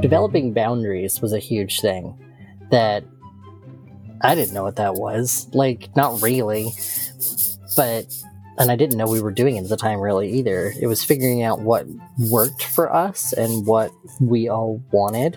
developing boundaries was a huge thing that I didn't know what that was. Like, not really. But, and I didn't know we were doing it at the time really either. It was figuring out what worked for us and what we all wanted.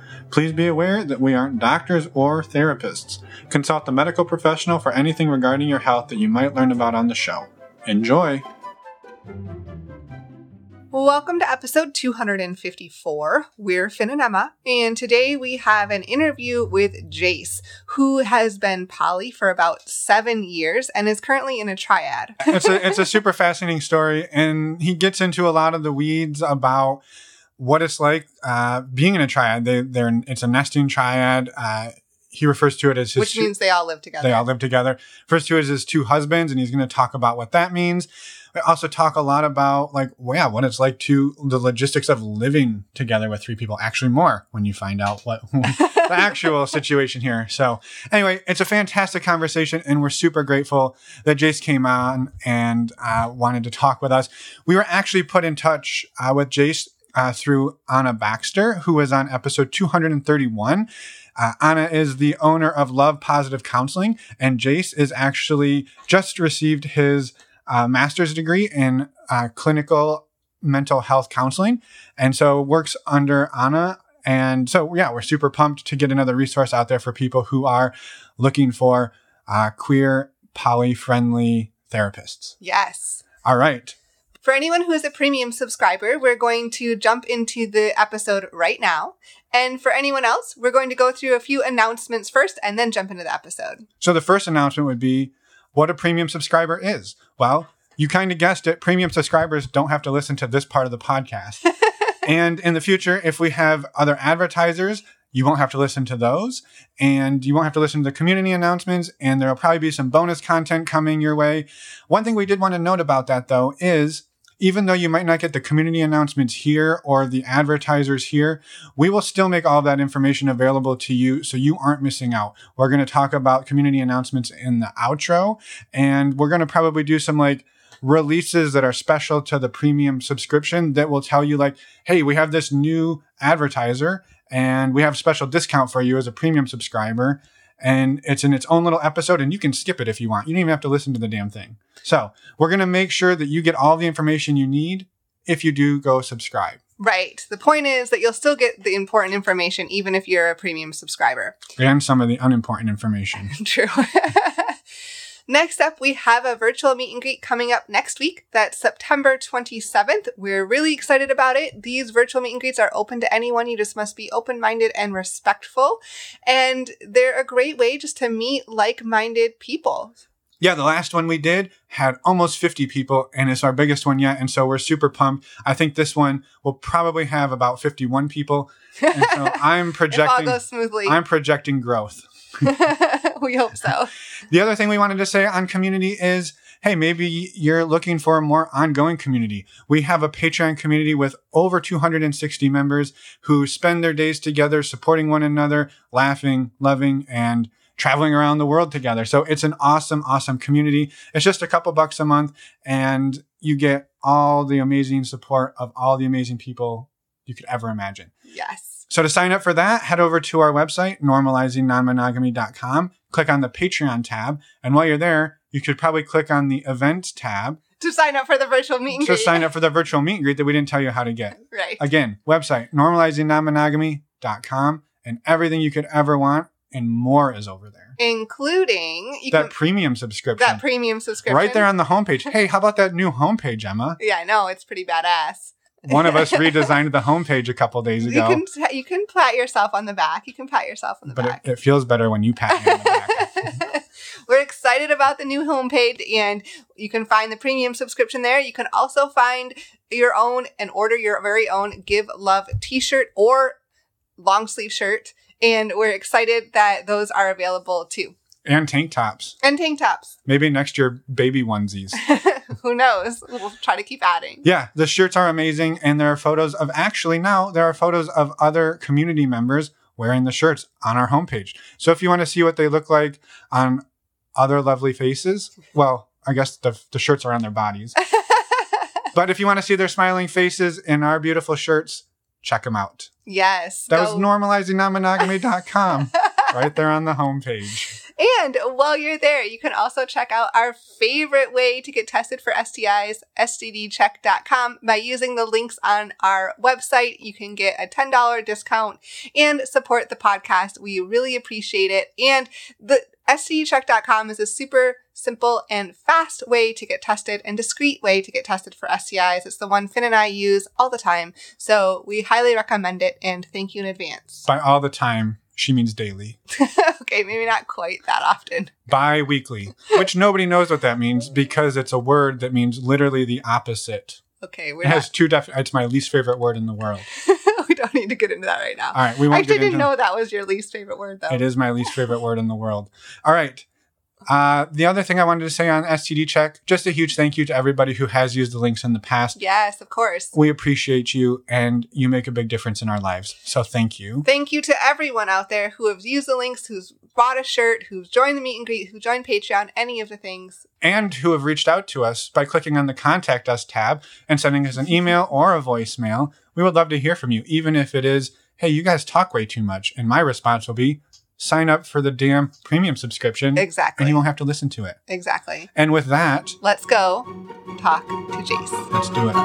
Please be aware that we aren't doctors or therapists. Consult a medical professional for anything regarding your health that you might learn about on the show. Enjoy! Welcome to episode 254. We're Finn and Emma, and today we have an interview with Jace, who has been poly for about seven years and is currently in a triad. it's a it's a super fascinating story, and he gets into a lot of the weeds about what it's like uh, being in a triad. They, they're it's a nesting triad. Uh, he refers to it as his which means they all live together. They all live together. First to it as his two husbands, and he's going to talk about what that means. We also talk a lot about like, well, yeah, what it's like to the logistics of living together with three people. Actually, more when you find out what the actual situation here. So, anyway, it's a fantastic conversation, and we're super grateful that Jace came on and uh, wanted to talk with us. We were actually put in touch uh, with Jace uh, through Anna Baxter, who was on episode 231. Uh, Anna is the owner of Love Positive Counseling, and Jace is actually just received his uh, master's degree in uh, clinical mental health counseling, and so works under Anna. And so, yeah, we're super pumped to get another resource out there for people who are looking for uh, queer, poly friendly therapists. Yes. All right. For anyone who is a premium subscriber, we're going to jump into the episode right now. And for anyone else, we're going to go through a few announcements first and then jump into the episode. So the first announcement would be what a premium subscriber is. Well, you kind of guessed it. Premium subscribers don't have to listen to this part of the podcast. and in the future, if we have other advertisers, you won't have to listen to those and you won't have to listen to the community announcements and there'll probably be some bonus content coming your way. One thing we did want to note about that though is even though you might not get the community announcements here or the advertisers here, we will still make all of that information available to you so you aren't missing out. We're going to talk about community announcements in the outro, and we're going to probably do some like releases that are special to the premium subscription that will tell you like, hey, we have this new advertiser and we have a special discount for you as a premium subscriber and it's in its own little episode and you can skip it if you want. You don't even have to listen to the damn thing. So we're going to make sure that you get all the information you need if you do go subscribe. Right. The point is that you'll still get the important information even if you're a premium subscriber. And some of the unimportant information. True. Next up, we have a virtual meet and greet coming up next week. That's September 27th. We're really excited about it. These virtual meet and greets are open to anyone. You just must be open minded and respectful. And they're a great way just to meet like minded people. Yeah, the last one we did had almost 50 people and it's our biggest one yet. And so we're super pumped. I think this one will probably have about 51 people. And so I'm projecting, goes smoothly. I'm projecting growth. we hope so. The other thing we wanted to say on community is hey, maybe you're looking for a more ongoing community. We have a Patreon community with over 260 members who spend their days together, supporting one another, laughing, loving, and traveling around the world together. So it's an awesome, awesome community. It's just a couple bucks a month and you get all the amazing support of all the amazing people you could ever imagine. Yes. So to sign up for that, head over to our website, normalizingnonmonogamy.com, click on the Patreon tab. And while you're there, you could probably click on the events tab. To sign up for the virtual meet and to greet. sign up for the virtual meet and greet that we didn't tell you how to get. Right. Again, website, normalizingnonmonogamy.com. And everything you could ever want and more is over there. Including that can, premium subscription. That premium subscription. Right there on the homepage. Hey, how about that new homepage, Emma? Yeah, I know. It's pretty badass. One of us redesigned the homepage a couple days ago. You can you can pat yourself on the back. You can pat yourself on the but back. But it, it, feels better when you pat me on the back. We're excited about the new homepage, and you can find the premium subscription there. You can also find your own and order your very own Give Love T-shirt or long sleeve shirt, and we're excited that those are available too. and tank tops. and tank tops. Maybe next year, baby onesies. Who knows? We'll try to keep adding. Yeah, the shirts are amazing, and there are photos of actually now there are photos of other community members wearing the shirts on our homepage. So if you want to see what they look like on other lovely faces, well, I guess the, the shirts are on their bodies. but if you want to see their smiling faces in our beautiful shirts, check them out. Yes. That go- was normalizingnonmonogamy.com right there on the homepage. And while you're there, you can also check out our favorite way to get tested for STIs, stdcheck.com. By using the links on our website, you can get a $10 discount and support the podcast. We really appreciate it. And the stdcheck.com is a super simple and fast way to get tested and discreet way to get tested for STIs. It's the one Finn and I use all the time. So we highly recommend it and thank you in advance. By all the time, she means daily. okay, maybe not quite that often. Bi weekly, which nobody knows what that means because it's a word that means literally the opposite. Okay, we're It not has two def. It's my least favorite word in the world. we don't need to get into that right now. All right, we I won't actually get didn't know that was your least favorite word, though. It is my least favorite word in the world. All right. Uh, the other thing I wanted to say on STD check, just a huge thank you to everybody who has used the links in the past. Yes, of course. We appreciate you and you make a big difference in our lives. So thank you. Thank you to everyone out there who have used the links, who's bought a shirt, who's joined the meet and greet, who joined Patreon, any of the things. And who have reached out to us by clicking on the contact us tab and sending us an email or a voicemail. We would love to hear from you, even if it is, hey, you guys talk way too much. And my response will be, sign up for the damn premium subscription Exactly. and you won't have to listen to it. Exactly. And with that, Let's go talk to Jace. let's do it.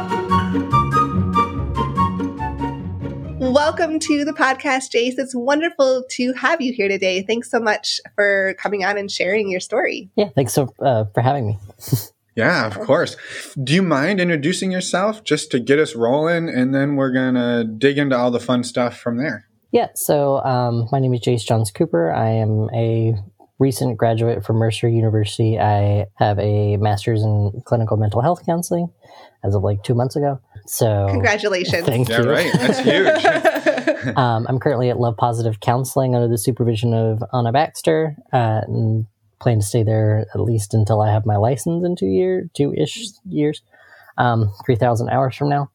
Welcome to the podcast, Jace. It's wonderful to have you here today. Thanks so much for coming on and sharing your story. Yeah, thanks so uh, for having me. Yeah, of course. Do you mind introducing yourself just to get us rolling? And then we're going to dig into all the fun stuff from there. Yeah, so um, my name is Jace Johns Cooper. I am a recent graduate from Mercer University. I have a master's in clinical mental health counseling as of like two months ago. So Congratulations. thank Yeah, you. right. That's huge. Um, I'm currently at Love Positive Counseling under the supervision of Anna Baxter, uh, and plan to stay there at least until I have my license in two year, two ish years, um, three thousand hours from now.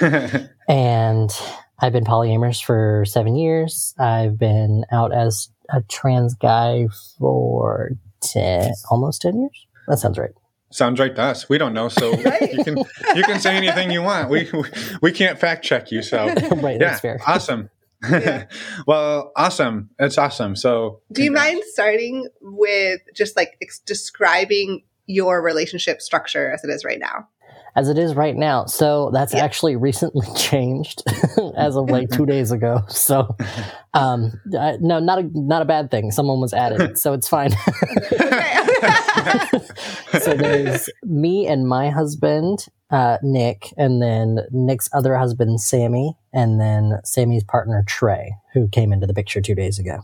and I've been polyamorous for seven years. I've been out as a trans guy for ten, almost ten years. That sounds right. Sounds right to us. We don't know, so Right. you can you can say anything you want. We we, we can't fact check you, so right, yeah, that's fair. awesome. Yeah. well, awesome. It's awesome. So, Do you mind starting with just like ex- describing your relationship structure as it is right now? As it is right now. So that's Yeah. actually recently changed as of like two days ago. So, um, I, no, not a not a bad thing. Someone was added, so it's fine. so there's me and my husband, uh, Nick, and then Nick's other husband, Sammy, and then Sammy's partner, Trey, who came into the picture two days ago.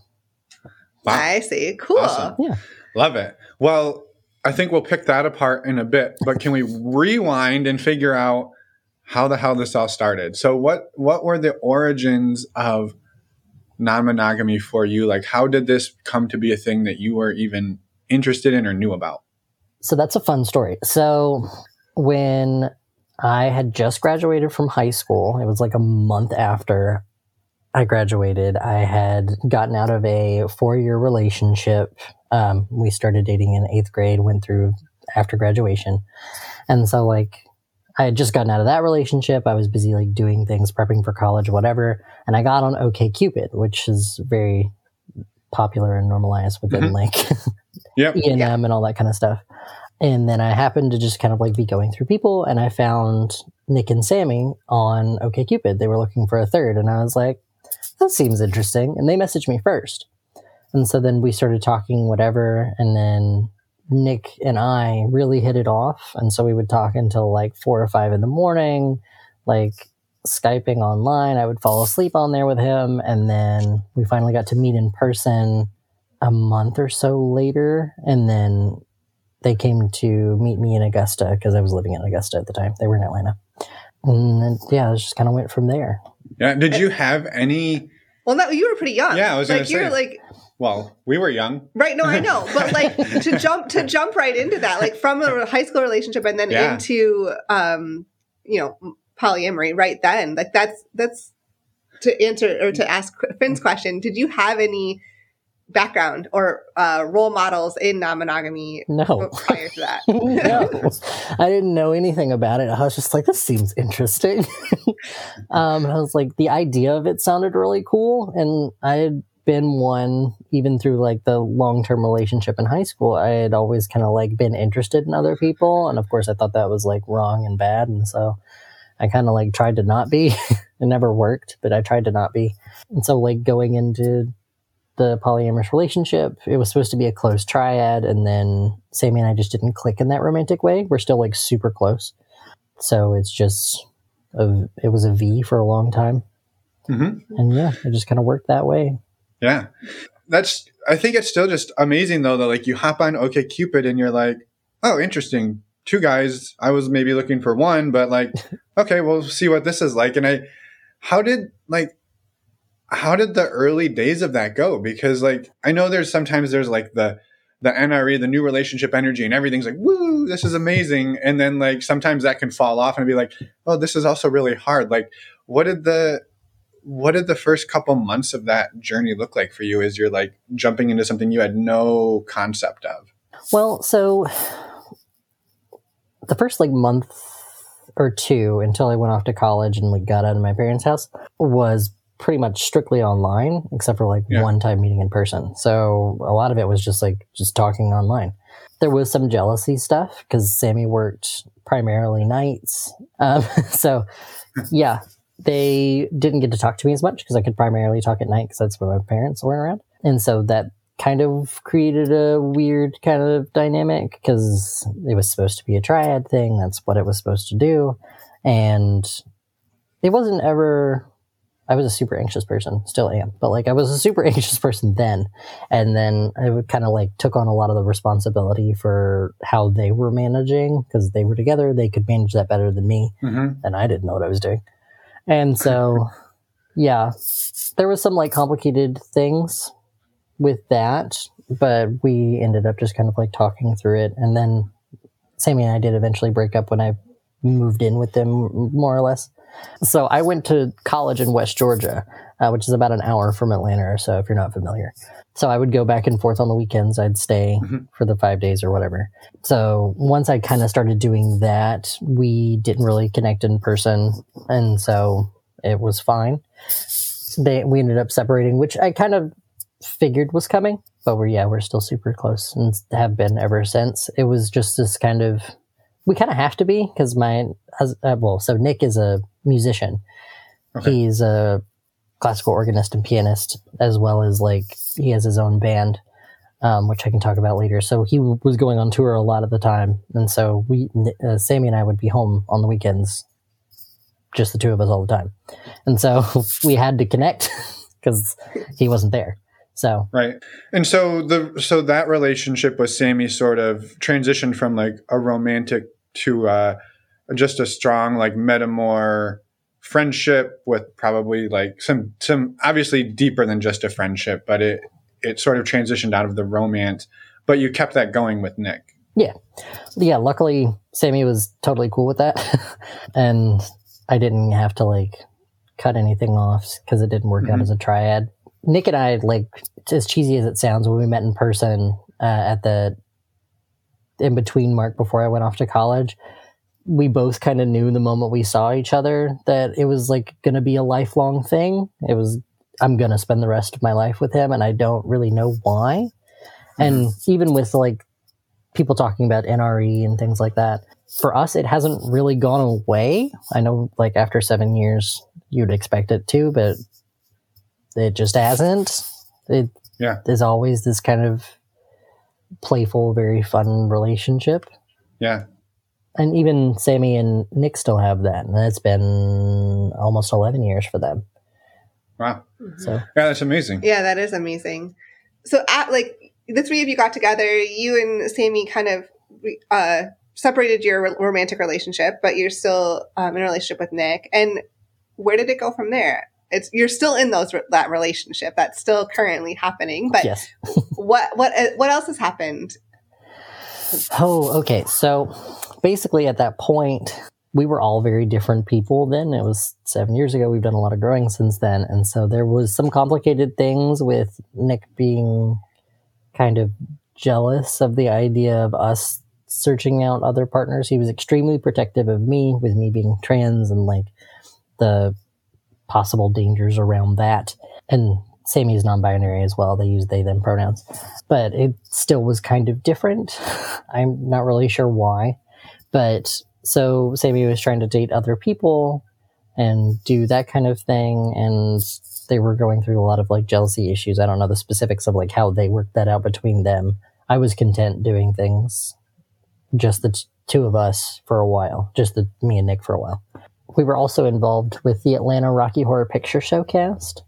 Wow. I see. Cool. Awesome. Yeah. Love it. Well, I think we'll pick that apart in a bit, but can we rewind and figure out how the hell this all started? So what what were the origins of non-monogamy for you? Like how did this come to be a thing that you were even interested in or knew about? So that's a fun story. So when I had just graduated from high school, it was like a month after I graduated, I had gotten out of a four year relationship. Um, we started dating in eighth grade, went through after graduation. And so, like, I had just gotten out of that relationship. I was busy, like, doing things, prepping for college, whatever. And I got on OkCupid, which is very popular and normalized within, Mhm. like, Yep. And M and all that kind of stuff. And then I happened to just kind of like be going through people, and I found Nick and Sammy on OkCupid. They were looking for a third, and I was like, "That seems interesting." And they messaged me first, and so then we started talking, whatever. And then Nick and I really hit it off, and so we would talk until like four or five in the morning, like skyping online. I would fall asleep on there with him, and then we finally got to meet in person a month or so later, and then they came to meet me in Augusta because I was living in Augusta at the time. They were in Atlanta, and then, yeah, it just kind of went from there. Yeah. Did you have any Well, no, you were pretty young. Yeah, I was like you're like Well, we were young. right. No, I know, but like to jump to jump right into that, like from a high school relationship and then Yeah. into um, you know, polyamory. Right then, like that's that's to answer or to ask Finn's question. Did you have any background or uh, role models in non-monogamy No. prior to that? no, I didn't know anything about it. I was just like, this seems interesting. um, and I was like, the idea of it sounded really cool. And I had been one, even through like the long term relationship in high school, I had always kind of like been interested in other people. And of course, I thought that was like wrong and bad. And so I kind of like tried to not be. it never worked, but I tried to not be. And so, like, going into the polyamorous relationship. It was supposed to be a close triad, and then Sammy and I just didn't click in that romantic way. We're still like super close, so it's just a, it was a V for a long time, hmm and yeah, it just kind of worked that way. Yeah. That's I think it's still just amazing though that like you hop on OkCupid and you're like, oh, interesting. Two guys. I was maybe looking for one, but like, okay, we'll see what this is like. And I how did like how did the early days of that go? Because like I know there's sometimes there's like the the NRE, the new relationship energy, and everything's like, woo, this is amazing. And then like sometimes that can fall off and be like, oh, this is also really hard. Like, what did the what did the first couple months of that journey look like for you as you're like jumping into something you had no concept of? Well, so the first like month or two until I went off to college and like got out of my parents' house was pretty much strictly online, except for like Yeah. one time meeting in person. So a lot of it was just like just talking online. There was some jealousy stuff because Sammy worked primarily nights. Um, so yeah, they didn't get to talk to me as much because I could primarily talk at night because that's when my parents weren't around. And so that kind of created a weird kind of dynamic because it was supposed to be a triad thing. That's what it was supposed to do. And it wasn't ever, I was a super anxious person, still am, but like I was a super anxious person then. And then I would kind of like took on a lot of the responsibility for how they were managing because they were together. They could manage that better than me Mm-hmm. and I didn't know what I was doing. And so, yeah, there was some like complicated things with that, but we ended up just kind of like talking through it. And then Sammy and I did eventually break up when I moved in with them, more or less. So I went to college in West Georgia, uh, which is about an hour from Atlanta or so, if you're not familiar. So I would go back and forth on the weekends. I'd stay Mhm. for the five days or whatever. So once I kind of started doing that, we didn't really connect in person, and so it was fine. They we ended up separating, which I kind of figured was coming, but we're yeah we're still super close and have been ever since. It was just this kind of we kind of have to be because my uh, well so Nick is a musician. Okay. He's a classical organist and pianist as well as like he has his own band um, which I can talk about later. So he w- was going on tour a lot of the time, and so we, uh, Sammy and I, would be home on the weekends, just the two of us all the time, and so we had to connect because he wasn't there. So Right. And so the so that relationship with Sammy sort of transitioned from like a romantic to uh just a strong like metamor friendship with probably like some some obviously deeper than just a friendship, but it it sort of transitioned out of the romance, but you kept that going with Nick. yeah, yeah. luckily Sammy was totally cool with that, and I didn't have to like cut anything off because it didn't work out Mhm. as a triad. Nick and I, like as cheesy as it sounds, when we met in person uh, at the in between mark before I went off to college, we both kind of knew the moment we saw each other that it was like going to be a lifelong thing. It was I'm going to spend the rest of my life with him, and I don't really know why. And mm-hmm. even with like people talking about NRE and things like that, for us, it hasn't really gone away. I know, like after seven years, you'd expect it to, but it just hasn't. It Yeah. is always this kind of playful, very fun relationship. Yeah. And even Sammy and Nick still have that, and it's been almost eleven years for them. Wow. So Yeah, that's amazing. Yeah, that is amazing. So, at like the three of you got together, you and Sammy kind of uh, separated your romantic relationship, but you're still um, in a relationship with Nick. And where did it go from there? It's you're still in those that relationship. That's still currently happening. But yes. what what uh, what else has happened? Oh, okay. So basically, at that point, we were all very different people then. It was seven years ago. We've done a lot of growing since then. And so there was some complicated things with Nick being kind of jealous of the idea of us searching out other partners. He was extremely protective of me, with me being trans and like the possible dangers around that. And Sammy is non binary as well. They use they them pronouns. But it still was kind of different. I'm not really sure why. But so Sammy was trying to date other people and do that kind of thing. And they were going through a lot of like jealousy issues. I don't know the specifics of like how they worked that out between them. I was content doing things, just the t- two of us for a while, just the me and Nick for a while. We were also involved with the Atlanta Rocky Horror Picture Show cast,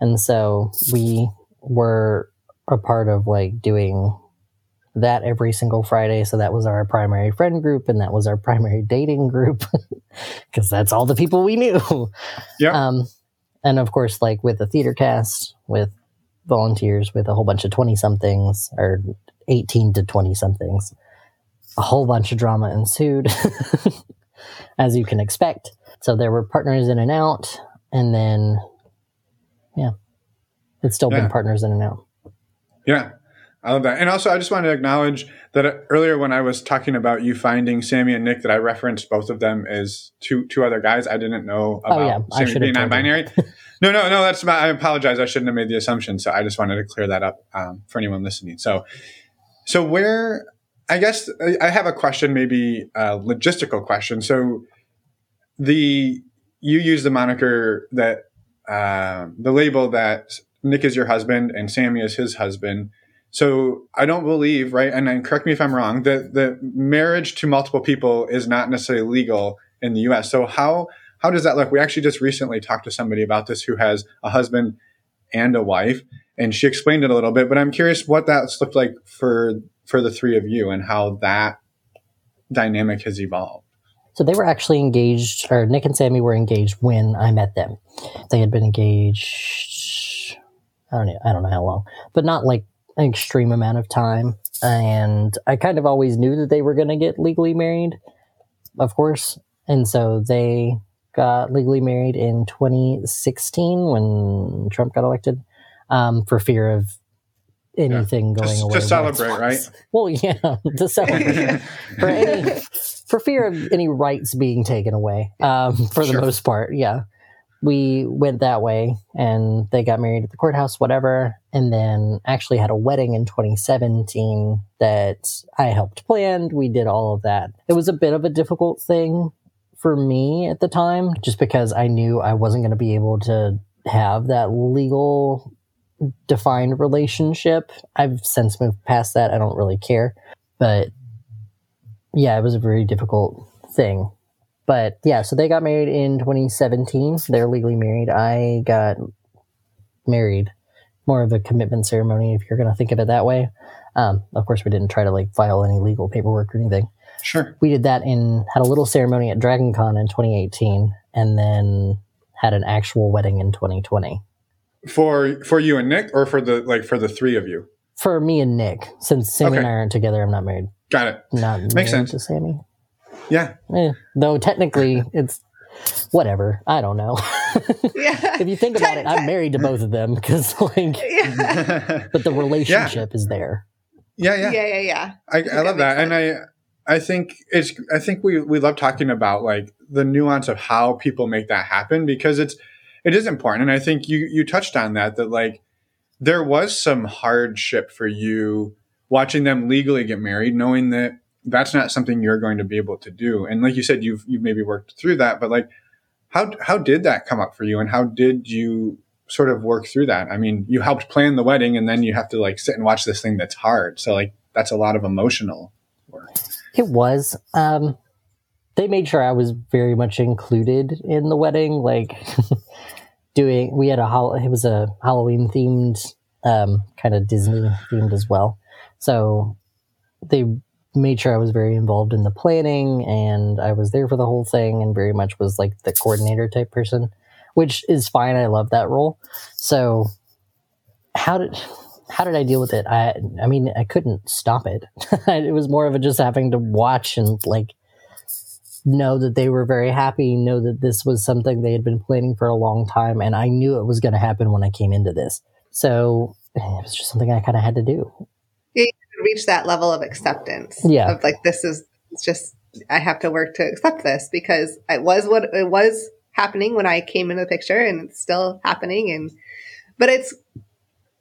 and so we were a part of like doing that every single Friday. So that was our primary friend group, and that was our primary dating group because that's all the people we knew. Yeah. Um, and of course, like with the theater cast, with volunteers, with a whole bunch of 20 somethings or 18 to 20 somethings, a whole bunch of drama ensued, as you can expect. So there were partners in and out, and then, yeah, it's still Yeah. been partners in and out. Yeah, I love that. And also, I just want to acknowledge that uh, earlier when I was talking about you finding Sammy and Nick, that I referenced both of them as two two other guys. I didn't know about Oh, yeah, I Sammy should being have told you. non-binary. no, no, no. That's my, I apologize. I shouldn't have made the assumption. So I just wanted to clear that up um, for anyone listening. So, so where I guess I- have a question, maybe a logistical question. So the you use the moniker that uh, the label that Nick is your husband and Sammy is his husband. So I don't believe, right? And correct me if I'm wrong. That the marriage to multiple people is not necessarily legal in the U.S. So how how does that look? We actually just recently talked to somebody about this who has a husband and a wife, and she explained it a little bit. But I'm curious what that's looked like for for the three of you and how that dynamic has evolved. So they were actually engaged, or Nick and Sammy were engaged when I met them. They had been engaged, I don't know, I don't know how long, but not like an extreme amount of time. And I kind of always knew that they were going to get legally married, of course. And so they got legally married in 2016 when Trump got elected, um, for fear of anything going Just away. to celebrate, its- right? Well, yeah, to celebrate. For any for fear of any rights being taken away um, for the most part yeah. We went that way and they got married at the courthouse whatever and then actually had a wedding in 2017 that i helped plan. We did all of that. It was a bit of a difficult thing for me at the time just because i knew i wasn't going to be able to have that legal defined relationship i've since moved past that i don't really care but yeah, it was a very difficult thing. But yeah, so they got married in 2017. They're legally married. I got married, more of a commitment ceremony, if you're going to think of it that way. Um, of course, we didn't try to like file any legal paperwork or anything. Sure. We did that in had a little ceremony at Dragon Con in 2018, and then had an actual wedding in 2020 For for you and Nick, or for the like for the three of you. for me and Nick. Since Sammy and I aren't together, I'm not married. Got it. Not married sense. to Sammy. Yeah. Eh, though technically, it's whatever. I don't know. Yeah. if you think about it, I'm married to both of them because, like, yeah. yeah. but the relationship is there. Yeah. Yeah. Yeah. Yeah. I, I that love that, makes and I I think it's I think we we love talking about like the nuance of how people make that happen because it's it is important, and I think you you touched on that that like there was some hardship for you watching them legally get married, knowing that that's not something you're going to be able to do, and like you said, you've you've maybe worked through that, but like how how did that come up for you, and how did you sort of work through that? I mean, you helped plan the wedding, and then you have to like sit and watch this thing that's hard, so like that's a lot of emotional work. It was. Um, they made sure I was very much included in the wedding. Like, doing, we had a hol- it was a Halloween themed, um, kind of Disney themed as well. So they made sure I was very involved in the planning and I was there for the whole thing and very much was like the coordinator type person. which is fine. I love that role. So how did how did I deal with it? I I mean I couldn't stop it. it was more of a just having to watch and like know that they were very happy, know that this was something they had been planning for a long time, and I knew it was going to happen when I came into this. So it was just something I kind of had to do. You reach that level of acceptance. Yeah. Of like, this is just, I have to work to accept this because it was what it was happening when I came into the picture and it's still happening. And, but it's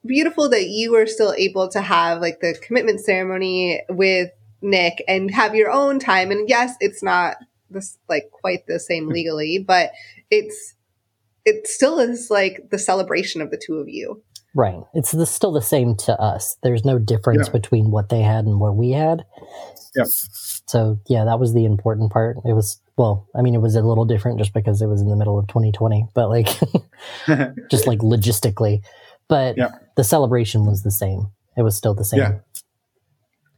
beautiful that you were still able to have like the commitment ceremony with Nick and have your own time. And yes, it's not this like quite the same legally, but it's, it still is like the celebration of the two of you. Right. It's the, still the same to us. There's no difference Yeah. between what they had and what we had. Yep. So yeah, that was the important part. It was well, I mean, it was a little different just because it was in the middle of 2020, but like just like logistically. But Yeah. the celebration was the same. It was still the same. Yeah.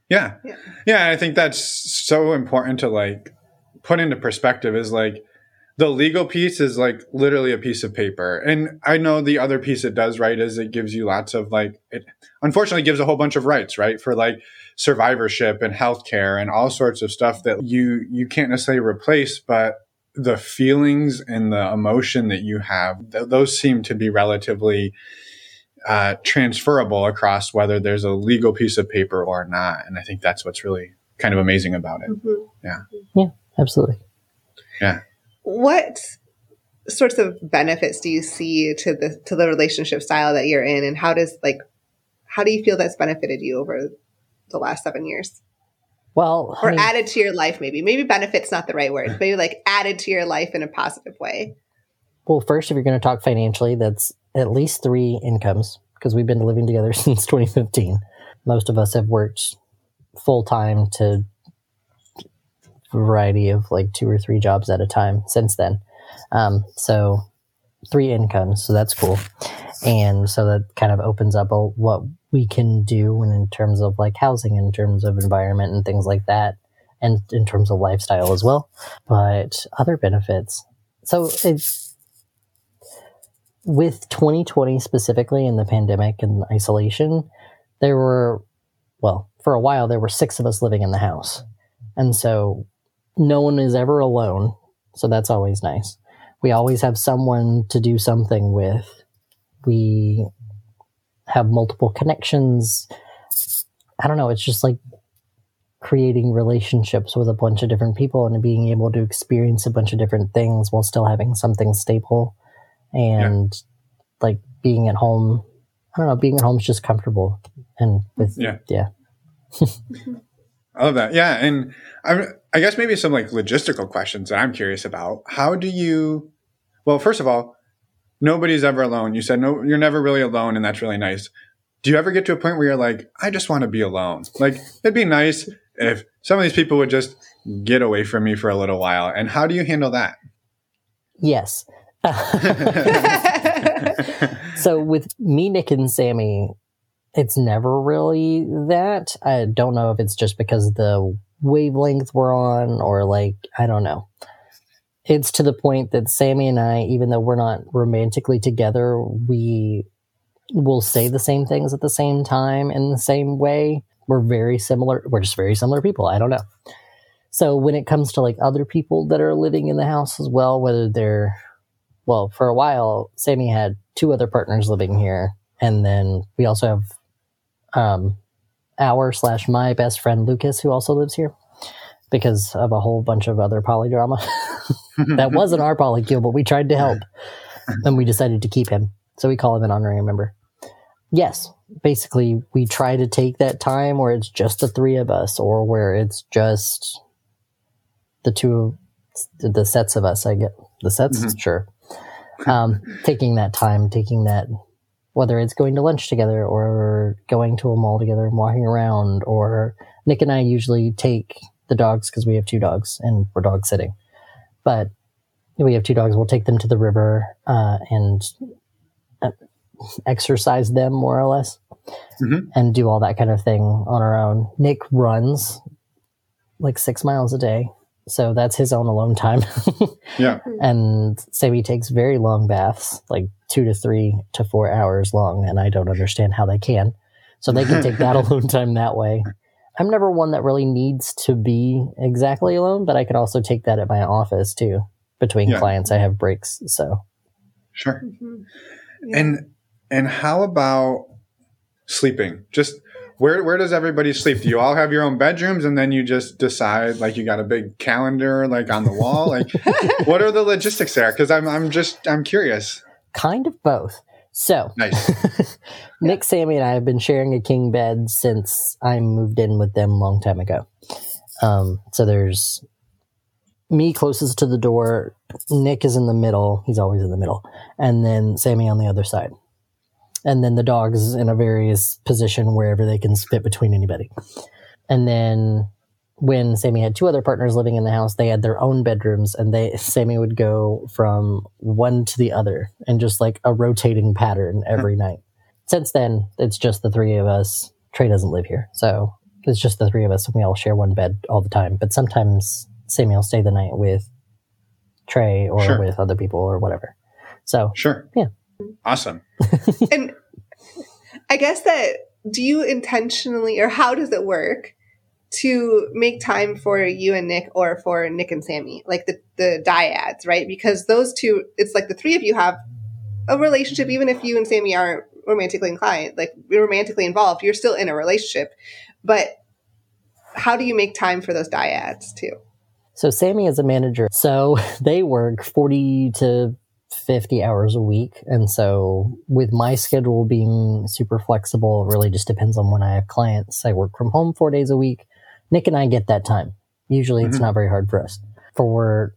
Yeah. Yeah. Yeah. I think that's so important to like put into perspective is like the legal piece is like literally a piece of paper. And I know the other piece it does, right, is it gives you lots of like, it unfortunately gives a whole bunch of rights, right, for like survivorship and healthcare and all sorts of stuff that you, you can't necessarily replace, but the feelings and the emotion that you have, th- those seem to be relatively uh, transferable across whether there's a legal piece of paper or not. And I think that's what's really kind of amazing about it. Mhm. Absolutely. Yeah. What sorts of benefits do you see to the to the relationship style that you're in and how does like how do you feel that's benefited you over the last seven years Well, I or mean, added to your life maybe maybe benefits not the right word maybe like added to your life in a positive way well, first, if you're going to talk financially, that's at least three incomes because we've been living together since 2015. Most of us have worked full time to a variety of like two or three jobs at a time since then. Um, so three incomes, so that's cool. And so that kind of opens up a, what we can do in, in terms of like housing, in terms of environment and things like that, and in terms of lifestyle as well. But other benefits. So it's with 2020 specifically and the pandemic and isolation, there were, well, for a while, there were six of us living in the house. And so no one is ever alone. So that's always nice. We always have someone to do something with. We have multiple connections. I don't know. It's just like creating relationships with a bunch of different people and being able to experience a bunch of different things while still having something stable and like being at home. I don't know. Being at home is just comfortable and with Yeah. yeah. I love that. Yeah. And I, I guess maybe some like logistical questions that I'm curious about. How do you, well, first of all, nobody's ever alone. You said no, you're never really alone, and that's really nice. Do you ever get to a point where you're like, I just want to be alone? Like, it'd be nice if some of these people would just get away from me for a little while. And how do you handle that? Yes. so with me, Nick, and Sammy, it's never really that. I don't know if it's just because the wavelength we're on or like, I don't know. It's to the point that Sammy and I, even though we're not romantically together, we will say the same things at the same time in the same way. We're very similar. We're just very similar people. I don't know. So when it comes to like other people that are living in the house as well, whether they're well, for a while, Sammy had two other partners living here, and then we also have um, our slash my best friend Lucas, who also lives here, because of a whole bunch of other polydrama. that wasn't our polycule, but we tried to help, and we decided to keep him, so we call him an honorary member. Yes, basically, we try to take that time where it's just the three of us, or where it's just the two, the sets of us. I get the sets, Mhm. sure um, taking that time, taking that, whether it's going to lunch together or going to a mall together and walking around, or Nick and I usually take the dogs because we have two dogs and we're dog sitting. But we have two dogs. We'll take them to the river uh, and uh, exercise them more or less Mhm. and do all that kind of thing on our own. Nick runs like six miles a day So that's his own alone time. Yeah. and Sammy takes very long baths, like two to three to four hours long, and I don't understand how they can. So they can take that alone time that way. I'm never one that really needs to be exactly alone, but I can also take that at my office too. Between Yeah. clients, I have breaks. So Sure. Mhm. Yeah. And and how about sleeping? Just where where does everybody sleep? Do you all have your own bedrooms and then you just decide like you got a big calendar like on the wall? Like what are the logistics there? Because I'm I'm just I'm curious. kind of both. So Nice. Nick, Sammy, and I have been sharing a king bed since I moved in with them a long time ago. Um, so there's me closest to the door. Nick is in the middle. He's always in the middle, and then Sammy on the other side. And then the dogs in a various position wherever they can fit between anybody. And then when Sammy had two other partners living in the house, they had their own bedrooms, and they Sammy would go from one to the other in just like a rotating pattern every night. Since then, it's just the three of us. Trey doesn't live here, so it's just the three of us, and we all share one bed all the time. But sometimes Sammy will stay the night with Trey or Sure. with other people or whatever. So Sure. Yeah. Awesome. and I guess that do you intentionally or how does it work to make time for you and Nick or for Nick and Sammy, like the the dyads, right? Because those two, it's like the three of you have a relationship, even if you and Sammy aren't romantically inclined, like you're romantically involved, you're still in a relationship. But how do you make time for those dyads too? So Sammy is a manager. So they work 40 to 50 hours a week. And so with my schedule being super flexible, it really just depends on when I have clients. I work from home four days a week. Nick and I get that time. Usually it's Mhm. not very hard for us. For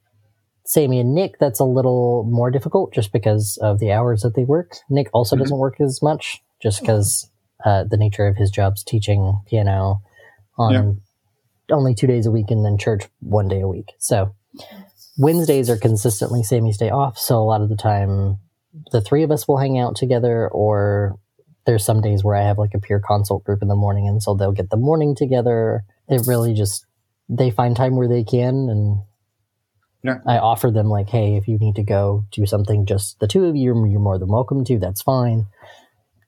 Sammy and Nick, that's a little more difficult just because of the hours that they work. Nick also Mhm. doesn't work as much just because uh, the nature of his job's teaching piano on Yeah. only two days a week and then church one day a week. So Wednesdays are consistently Sammy's day off. So a lot of the time, the three of us will hang out together, or there's some days where I have like a peer consult group in the morning, and so they'll get the morning together. It really just they find time where they can, and Yeah. I offer them like, hey, if you need to go do something, just the two of you, you're more than welcome to. That's fine.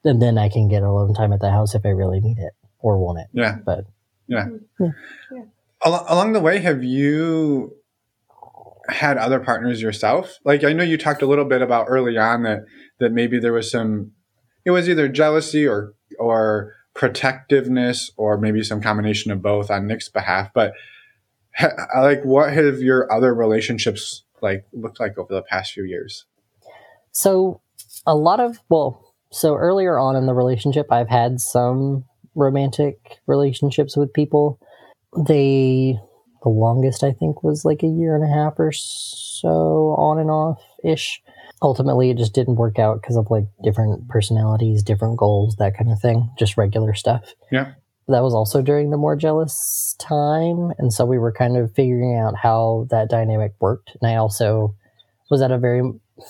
And then I can get alone time at the house if I really need it or want it. Yeah. But Yeah. Yeah. Yeah. Al- along the way, have you had other partners yourself? Like I know you talked a little bit about early on that that maybe there was some it was either jealousy or or protectiveness or maybe some combination of both on Nick's behalf. But like, what have your other relationships like looked like over the past few years? So a lot of well, so earlier on in the relationship, I've had some romantic relationships with people. They the longest I think was like a year and a half or so on and off ish. Ultimately, it just didn't work out because of like different personalities, different goals, that kind of thing. Just regular stuff. Yeah. That was also during the more jealous time, and so we were kind of figuring out how that dynamic worked. And I also was at a very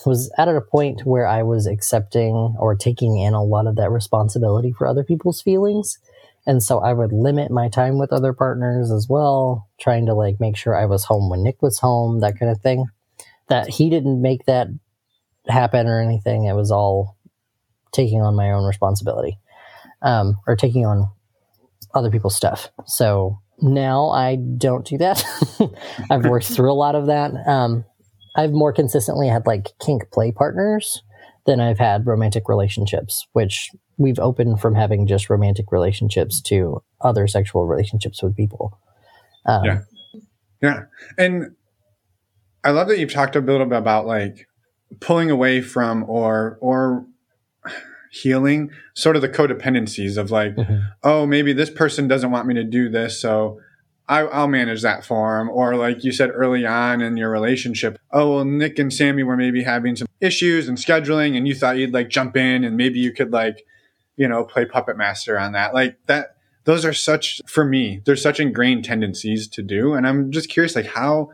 was at a point where I was accepting or taking in a lot of that responsibility for other people's feelings. And so I would limit my time with other partners as well, trying to like make sure I was home when Nick was home, that kind of thing. That he didn't make that happen or anything. It was all taking on my own responsibility um, or taking on other people's stuff. So now I don't do that. I've worked through a lot of that. Um, I've more consistently had like kink play partners than I've had romantic relationships, which we've opened from having just romantic relationships to other sexual relationships with people. Um, Yeah. Yeah. And I love that you've talked a little bit about like pulling away from or or healing sort of the codependencies of like, mhm. oh, maybe this person doesn't want me to do this, so I, I'll manage that for them. Or like you said early on in your relationship, oh, well, Nick and Sammy were maybe having some issues and scheduling, and you thought you'd like jump in and maybe you could like, you know, play puppet master on that. Like that, those are such, for me, they're such ingrained tendencies to do. And I'm just curious, like, how,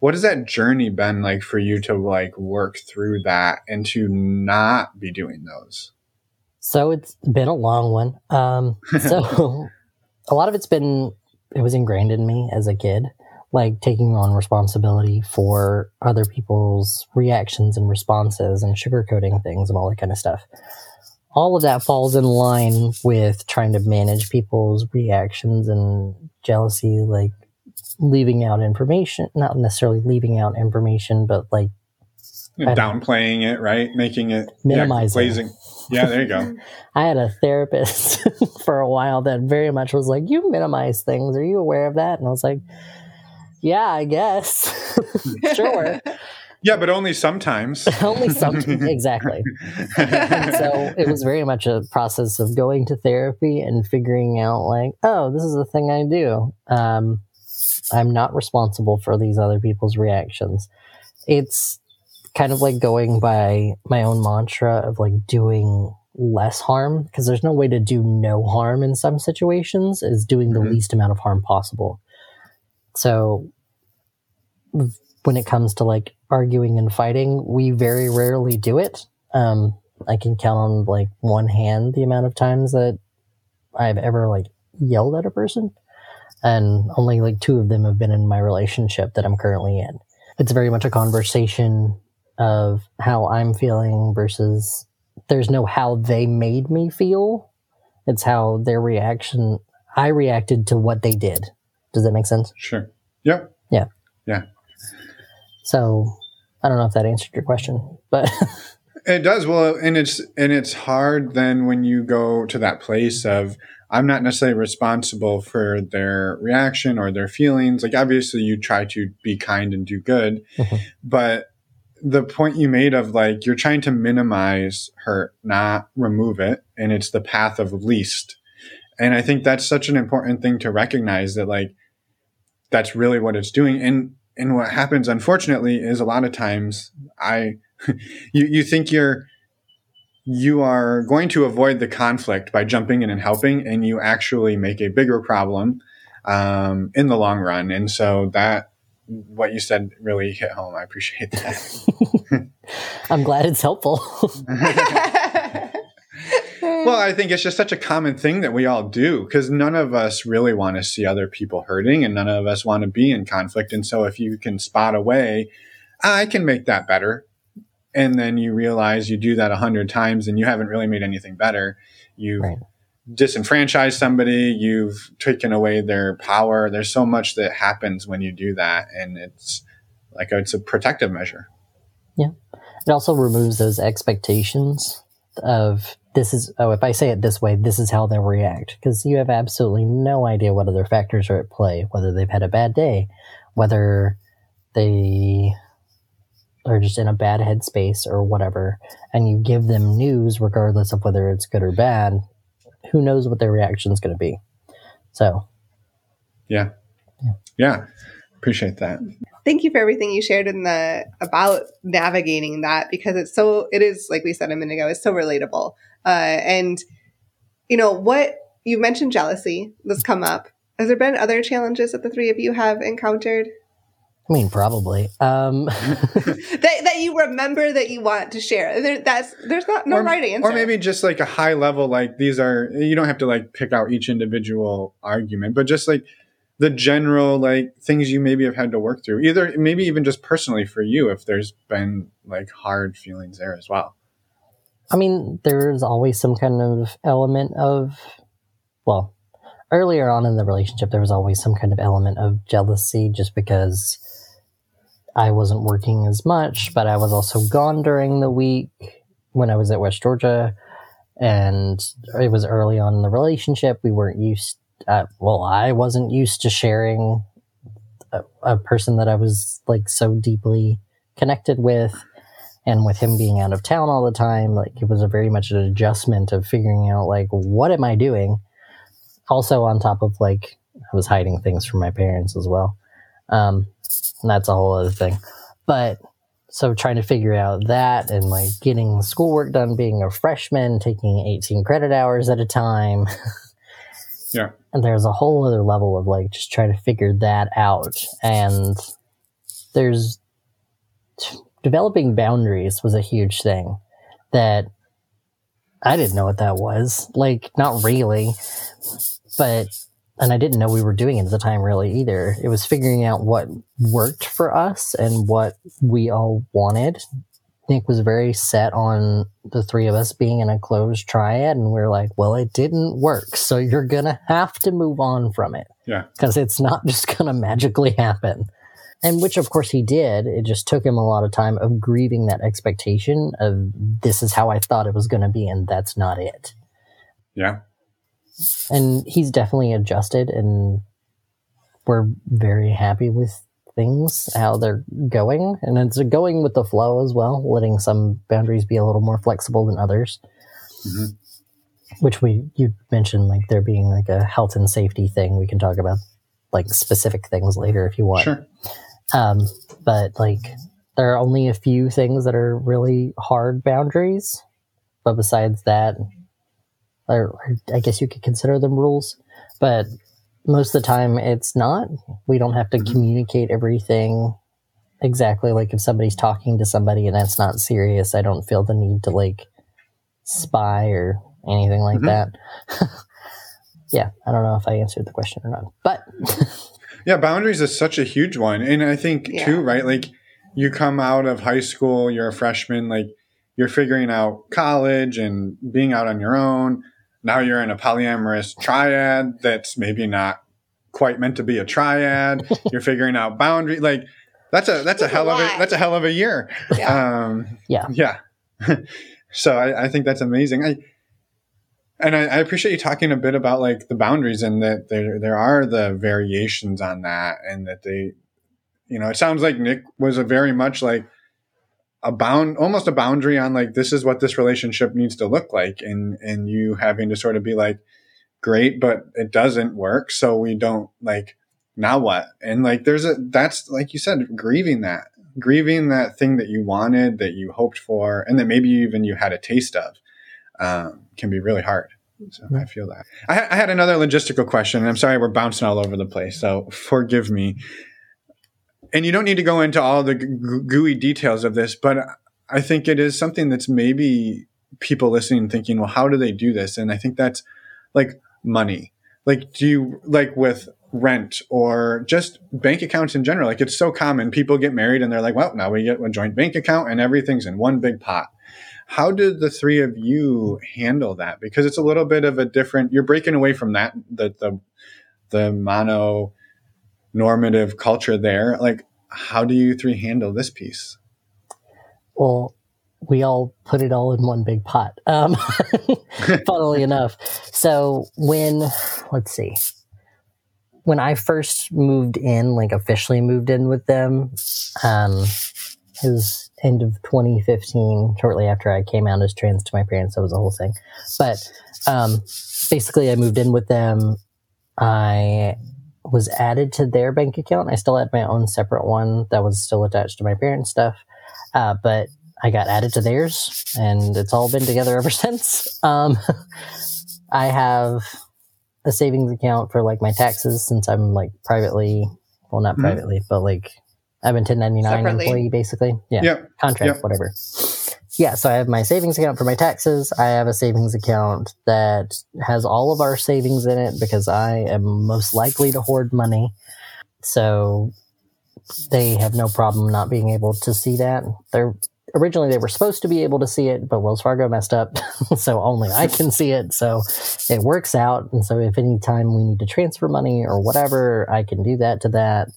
what has that journey been like for you to like work through that and to not be doing those? So it's been a long one. Um, so a lot of it's been it was ingrained in me as a kid. like taking on responsibility for other people's reactions and responses and sugarcoating things and all that kind of stuff. All of that falls in line with trying to manage people's reactions and jealousy, like leaving out information, not necessarily leaving out information, but like Downplaying it, right? Making it Minimizing. Yeah. Yeah, there you go. I had a therapist for a while that very much was like, You minimize things. Are you aware of that? And I was like, Yeah, I guess. sure. Yeah, but only sometimes. Only some exactly. So it was very much a process of going to therapy and figuring out like, oh, this is the thing I do. Um, I'm not responsible for these other people's reactions. It's kind of like going by my own mantra of like doing less harm because there's no way to do no harm in some situations is doing the Mhm. least amount of harm possible. So when it comes to like arguing and fighting, we very rarely do it. Um, I can count on like one hand the amount of times that I've ever like yelled at a person, and only like two of them have been in my relationship that I'm currently in. It's very much a conversation of how I'm feeling versus there's no how they made me feel. It's how their reaction, I reacted to what they did. Does that make sense? Sure. Yep. So I don't know if that answered your question, but It does well, and it's and it's hard then when you go to that place of I'm not necessarily responsible for their reaction or their feelings. Like obviously, you try to be kind and do good, Mhm. but the point you made of like you're trying to minimize hurt, not remove it, and it's the path of least. And I think that's such an important thing to recognize that like that's really what it's doing. And and what happens unfortunately is a lot of times I you you think you're you are going to avoid the conflict by jumping in and helping and you actually make a bigger problem um, in the long run. And so that what you said really hit home. I appreciate that. I'm glad it's helpful. well i think it's just such a common thing that we all do because none of us really want to see other people hurting and none of us want to be in conflict and so if you can spot a way i can make that better. And then you realize you do that a hundred times and you haven't really made anything better. You've Right. disenfranchised somebody you've taken away their power. There's so much that happens when you do that and it's like it's a protective measure. Yeah. it also removes those expectations of this is oh if i say it this way this is how they'll react. Because you have absolutely no idea what other factors are at play whether they've had a bad day whether they are just in a bad headspace or whatever and you give them news regardless of whether it's good or bad who knows what their reaction is going to be. So. Yeah. Yeah. yeah. Appreciate that. Thank you for everything you shared in the about navigating that because it's so it is like we said a minute ago it's so relatable uh, and you know what you mentioned jealousy that's come up. Has there been other challenges that the three of you have encountered? I mean probably. Um that, that you remember that you want to share. There, that's there's not no or, right answer. or maybe just like a high level like these are you don't have to like pick out each individual argument but just like the general like things you maybe have had to work through either maybe even just personally for you if there's been like hard feelings there as well I mean, there's always some kind of element of, well, earlier on in the relationship, there was always some kind of element of jealousy just because I wasn't working as much, but I was also gone during the week when I was at West Georgia. And it was early on in the relationship. We weren't used, uh, well, I wasn't used to sharing a, a person that I was like so deeply connected with and with him being out of town all the time like it was a very much an adjustment of figuring out like what am i doing? Also on top of like i was hiding things from my parents as well. Um and that's a whole other thing. But so trying to figure out that and like getting schoolwork done being a freshman taking 18 credit hours at a time. Yeah. and there's a whole other level of like just trying to figure that out. And there's developing boundaries was a huge thing that I didn't know what that was. Like, not really, but and I didn't know we were doing it at the time really either. It was figuring out what worked for us and what we all wanted. Nick was very set on the three of us being in a closed triad, and we are like, well, it didn't work, so you're gonna have to move on from it. Yeah. Because it's not just gonna magically happen. And which, of course, he did. It just took him a lot of time of grieving that expectation of this is how I thought it was gonna be, and that's not it. Yeah. And he's definitely adjusted, and we're very happy with things, how they're going, and it's going with the flow as well, letting some boundaries be a little more flexible than others. Mhm. Which we you mentioned like there being like a health and safety thing. We can talk about like specific things later if you want. Sure. Um, but like there are only a few things that are really hard boundaries. But besides that, or, I guess you could consider them rules. But most of the time, it's not. We don't have to Mhm. communicate everything exactly. Like if somebody's talking to somebody and that's not serious, I don't feel the need to like spy or anything like Mhm. that. yeah, I don't know if I answered the question or not, but Yeah, boundaries is such a huge one. And I think Yeah. too, right? Like you come out of high school, you're a freshman, like you're figuring out college and being out on your own. Now you're in a polyamorous triad that's maybe not quite meant to be a triad. you're figuring out boundary like that's a that's a That's a hell of a that's a hell of a year. Yeah. Um Yeah. Yeah. so I, I think that's amazing. I and I, I appreciate you talking a bit about like the boundaries and that there there are the variations on that and that they you know it sounds like Nick was a very much like a bound almost a boundary on like this is what this relationship needs to look like and and you having to sort of be like great but it doesn't work so we don't like now what? And like there's a that's like you said grieving that grieving that thing that you wanted that you hoped for and that maybe even you had a taste of um, can be really hard. So i feel that. I, ha- I had another logistical question and i'm sorry we're bouncing all over the place so forgive me. And you don't need to go into all the g- gooey details of this but i think it is something that's maybe people listening thinking well how do they do this? And i think that's like money. Like do you like with rent or just bank accounts in general like it's so common people get married and they're like well now we get a joint bank account and everything's in one big pot how did the three of you handle that because it's a little bit of a different you're breaking away from that the the, the mono normative culture there like how do you three handle this piece well, we all put it all in one big pot. Um, funnily enough. So when, let's see, when I first moved in, like officially moved in with them, um, it was end of 2015, shortly after I came out as trans to my parents. That was the whole thing. But um, basically, I moved in with them. I was added to their bank account. I still had my own separate one that was still attached to my parents' stuff. Uh, but I got added to theirs, and it's all been together ever since. Um, I have a savings account for like my taxes since I'm like privately, well, not Mhm. privately, but like I'm a 1099 Separately. employee basically. Yeah, Yep. contract, Yep. whatever. Yeah, so I have my savings account for my taxes. I have a savings account that has all of our savings in it because I am most likely to hoard money. So they have no problem not being able to see that. They're originally they were supposed to be able to see it, but Wells Fargo messed up, so only I can see it. So it works out. And so if any time we need to transfer money or whatever, I can do that to that.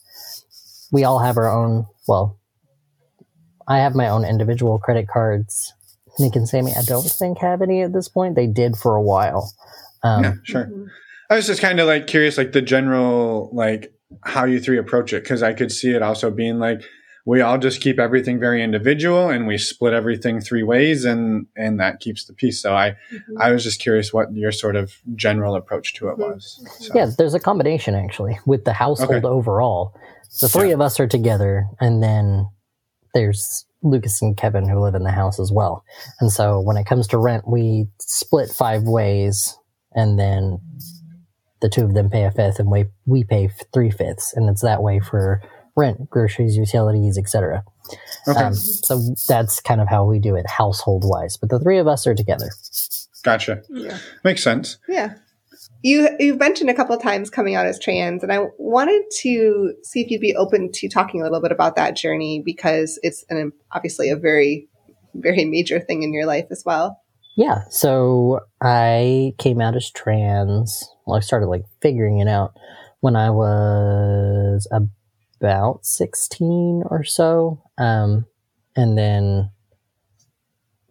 We all have our own. Well, I have my own individual credit cards. Nick and Sammy, I don't think have any at this point. They did for a while. Um, yeah sure Mhm. I was just kind of like curious, like the general, like how you three approach it, because I could see it also being like we all just keep everything very individual and we split everything three ways, and and that keeps the peace. So I Mhm. I was just curious what your sort of general approach to it was. So, Yeah, there's a combination actually with the household Okay. overall. The three Yeah. of us are together, and then there's Lucas and Kevin who live in the house as well. And so when it comes to rent, we split five ways, and then the two of them pay a fifth, and we we pay three fifths, and it's that way for rent, groceries, utilities, etc. Okay, Um, so that's kind of how we do it household wise. But the three of us are together. gotcha. Yeah. Makes sense. Yeah. you you've mentioned a couple of times coming out as trans, and I wanted to see if you'd be open to talking a little bit about that journey because it's an obviously a very very major thing in your life as well. Yeah, so I came out as trans. Well, I started like figuring it out when I was about 16 or so. Um, and then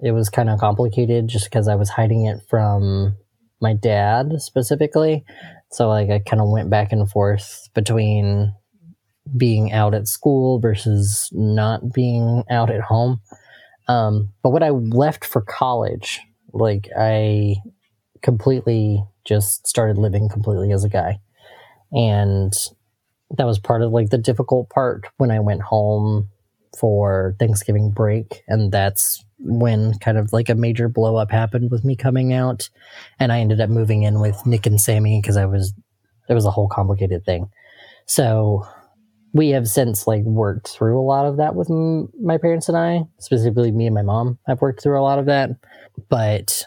it was kind of complicated just because I was hiding it from my dad specifically. So like I kind of went back and forth between being out at school versus not being out at home. Um, but when I left for college, like I completely just started living completely as a guy. And that was part of like the difficult part when I went home for Thanksgiving break. And that's when kind of like a major blow up happened with me coming out. And I ended up moving in with Nick and Sammy because I was, it was a whole complicated thing. So we have since like worked through a lot of that with m- my parents and I, specifically me and my mom. I've worked through a lot of that. But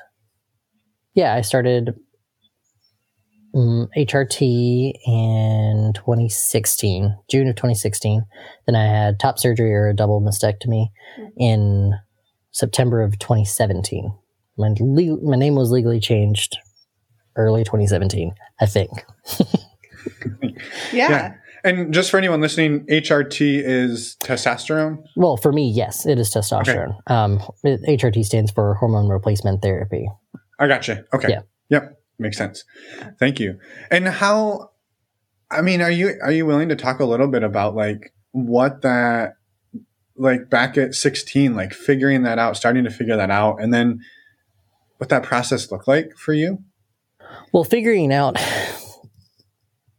yeah, I started um, HRT in 2016, June of 2016. Then I had top surgery or a double mastectomy in September of 2017. My, le- my name was legally changed early 2017, I think. Yeah. Yeah. And just for anyone listening, HRT is testosterone. Well, for me, yes, it is testosterone. Um, HRT stands for hormone replacement therapy. I gotcha. Okay. Yeah. Yep. Makes sense. Thank you. And how I mean, are you are you willing to talk a little bit about like what that like back at 16, like figuring that out, starting to figure that out, and then what that process looked like for you? Well, figuring out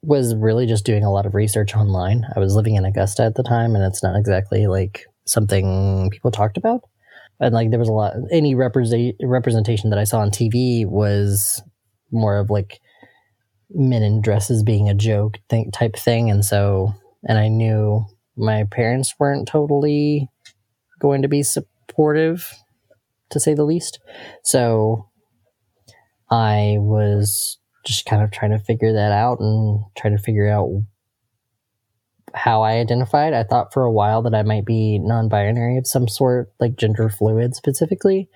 was really just doing a lot of research online. I was living in Augusta at the time, and it's not exactly like something people talked about. And like there was a lot, any represent, representation that I saw on TV was more of like men in dresses being a joke thing, type thing. And so, and I knew my parents weren't totally going to be supportive, to say the least. So I was just kind of trying to figure that out and trying to figure out how I identified. I thought for a while that I might be non binary of some sort, like gender fluid specifically,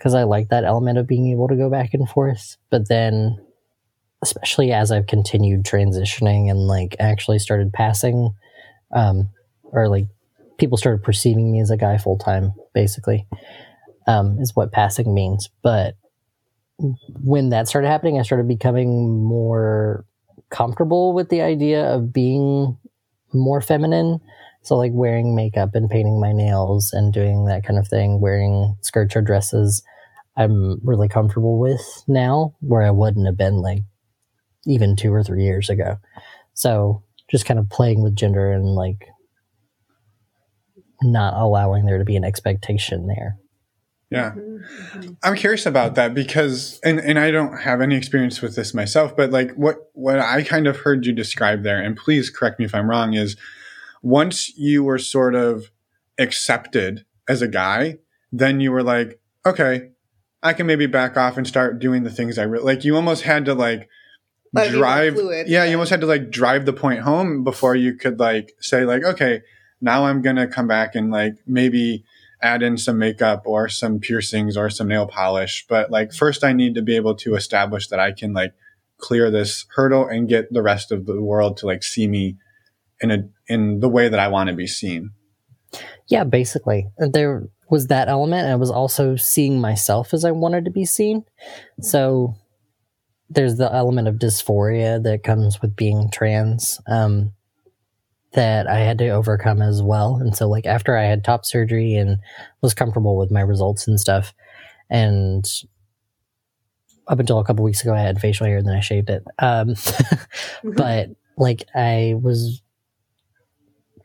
because I like that element of being able to go back and forth. But then, especially as I've continued transitioning and like actually started passing, um, or like people started perceiving me as a guy full time, basically, um, is what passing means. But when that started happening, I started becoming more comfortable with the idea of being more feminine. So, like wearing makeup and painting my nails and doing that kind of thing, wearing skirts or dresses, I'm really comfortable with now, where I wouldn't have been like even two or three years ago. So, just kind of playing with gender and like not allowing there to be an expectation there. Yeah. Mm-hmm. I'm curious about that because and and I don't have any experience with this myself, but like what what I kind of heard you describe there and please correct me if I'm wrong is once you were sort of accepted as a guy, then you were like, okay, I can maybe back off and start doing the things I really like you almost had to like Let it be more drive fluid, yeah, yeah. you almost had to like drive the point home before you could like say like okay, now I'm going to come back and like maybe add in some makeup or some piercings or some nail polish. But like first I need to be able to establish that I can like clear this hurdle and get the rest of the world to like see me in a in the way that I want to be seen. Yeah, basically. There was that element, and I was also seeing myself as I wanted to be seen. So there's the element of dysphoria that comes with being trans um, that I had to overcome as well. And so, like, after I had top surgery and was comfortable with my results and stuff, and up until a couple weeks ago, I had facial hair, and then I shaved it. Um, but like, I was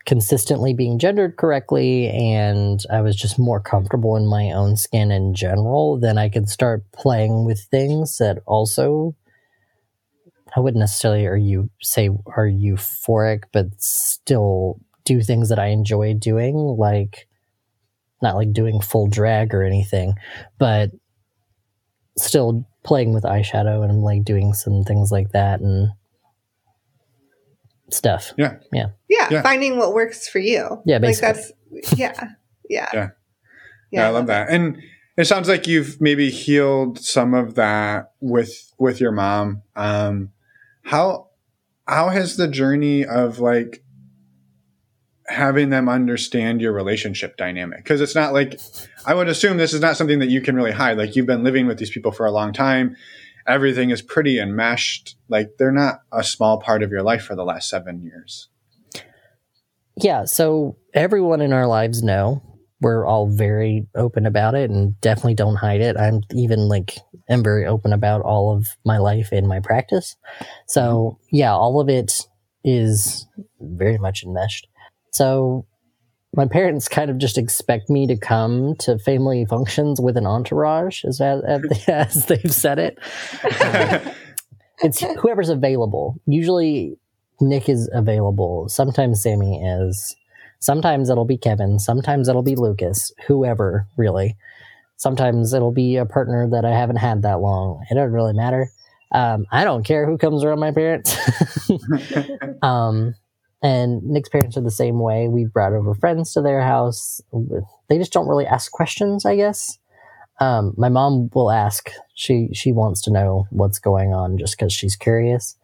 consistently being gendered correctly and I was just more comfortable in my own skin in general, then I could start playing with things that also I wouldn't necessarily are you say are euphoric, but still do things that I enjoy doing, like not like doing full drag or anything, but still playing with eyeshadow and like doing some things like that and stuff. Yeah. Yeah, Yeah. finding what works for you. Yeah, like basically. that's yeah, yeah, Yeah. Yeah, I love that. And it sounds like you've maybe healed some of that with with your mom. Um how how has the journey of like having them understand your relationship dynamic because it's not like i would assume this is not something that you can really hide like you've been living with these people for a long time everything is pretty and enmeshed like they're not a small part of your life for the last seven years Yeah, so everyone in our lives know we're all very open about it and definitely don't hide it. I'm even like I'm very open about all of my life and my practice. So yeah, all of it is very much enmeshed. So my parents kind of just expect me to come to family functions with an entourage, as as, they've said it. Um, it's whoever's available. Usually Nick is available. Sometimes Sammy is. Sometimes it'll be Kevin. Sometimes it'll be Lucas. Whoever, really. Sometimes it'll be a partner that I haven't had that long. It doesn't really matter. Um, I don't care who comes around my parents. um, and Nick's parents are the same way. We brought over friends to their house. They just don't really ask questions, I guess. Um, my mom will ask. She she wants to know what's going on just because she's curious.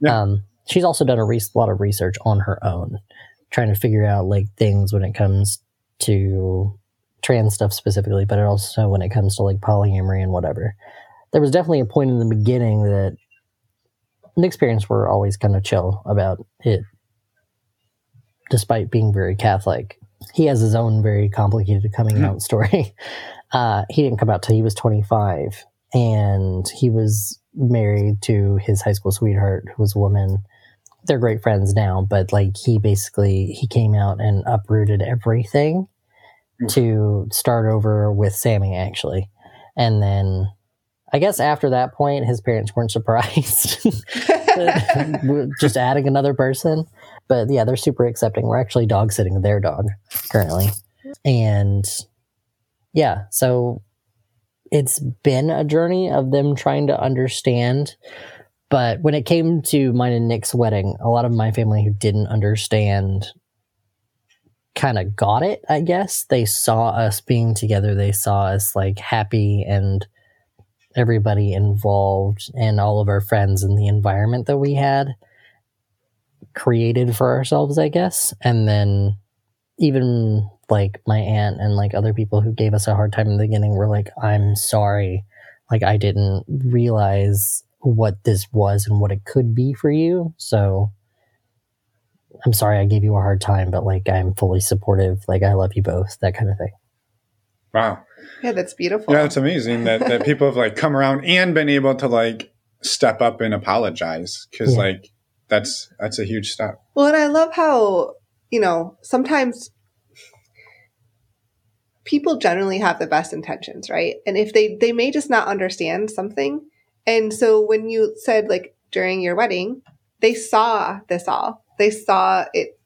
Yeah. Um, she's also done a re- lot of research on her own, trying to figure out like things when it comes to trans stuff specifically, but also when it comes to like polyamory and whatever. There was definitely a point in the beginning that Nick's parents were always kind of chill about it, despite being very Catholic. He has his own very complicated coming Mhm. out story. Uh, he didn't come out till he was 25, and he was married to his high school sweetheart, who was a woman. They're great friends now, but like he basically he came out and uprooted everything Oof. to start over with Sammy actually, and then I guess after that point, his parents weren't surprised. Just adding another person. But yeah, they're super accepting. We're actually dog sitting their dog currently. And yeah, so it's been a journey of them trying to understand. But when it came to mine and Nick's wedding, a lot of my family who didn't understand kind of got it, I guess. They saw us being together, they saw us like happy and everybody involved and all of our friends and the environment that we had created for ourselves, I guess. And then even like my aunt and like other people who gave us a hard time in the beginning were like, I'm sorry. Like, I didn't realize what this was and what it could be for you. So I'm sorry I gave you a hard time, but like, I'm fully supportive. Like, I love you both, that kind of thing. wow yeah, that's beautiful. yeah it's amazing that that people have like come around and been able to like step up and apologize because Yeah. like that's that's a huge step Well, and I love how, you know, sometimes people generally have the best intentions, right? And if they they may just not understand something. And so when you said like during your wedding, they saw this all. They saw it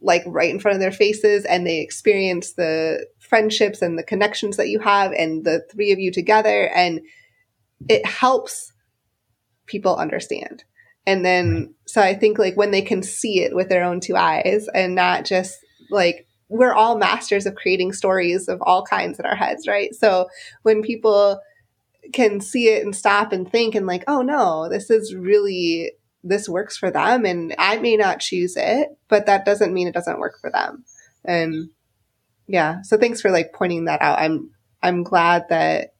like right in front of their faces and they experienced the friendships and the connections that you have and the three of you together and it helps people understand. And then, so I think like when they can see it with their own two eyes and not just like, we're all masters of creating stories of all kinds in our heads, right? So when people can see it and stop and think and like, oh no, this is really, this works for them. And I may not choose it, but that doesn't mean it doesn't work for them. And yeah, so thanks for like pointing that out. I'm, I'm glad that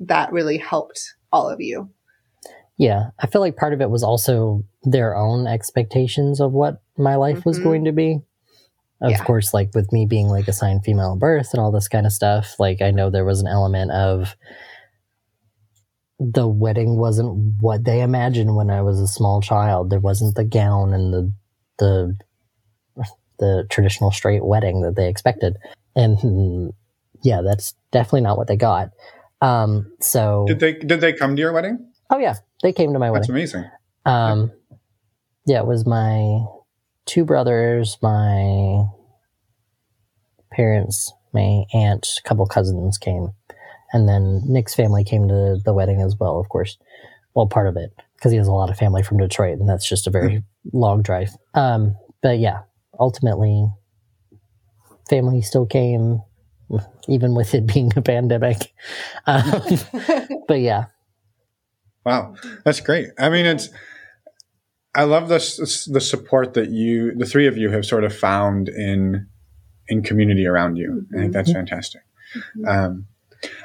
that really helped all of you. Yeah, I feel like part of it was also their own expectations of what my life was Mhm. going to be. Of Yeah. course, like with me being like assigned female at birth and all this kind of stuff, like I know there was an element of the wedding wasn't what they imagined when I was a small child. There wasn't the gown and the the the traditional straight wedding that they expected. And mm, yeah, that's definitely not what they got. Um so did they did they come to your wedding Oh yeah, they came to my that's wedding. That's amazing Um, yeah, it was my two brothers, my parents, my aunt, a couple cousins came, And then Nick's family came to the wedding as well, of course. Well, part of it, because he has a lot of family from Detroit, and that's just a very long drive. Um, but yeah, ultimately, family still came, even with it being a pandemic. Um, but yeah, Wow, that's great. I mean, it's. I love this the support that you, the three of you, have sort of found in in community around you. I think that's fantastic. Um,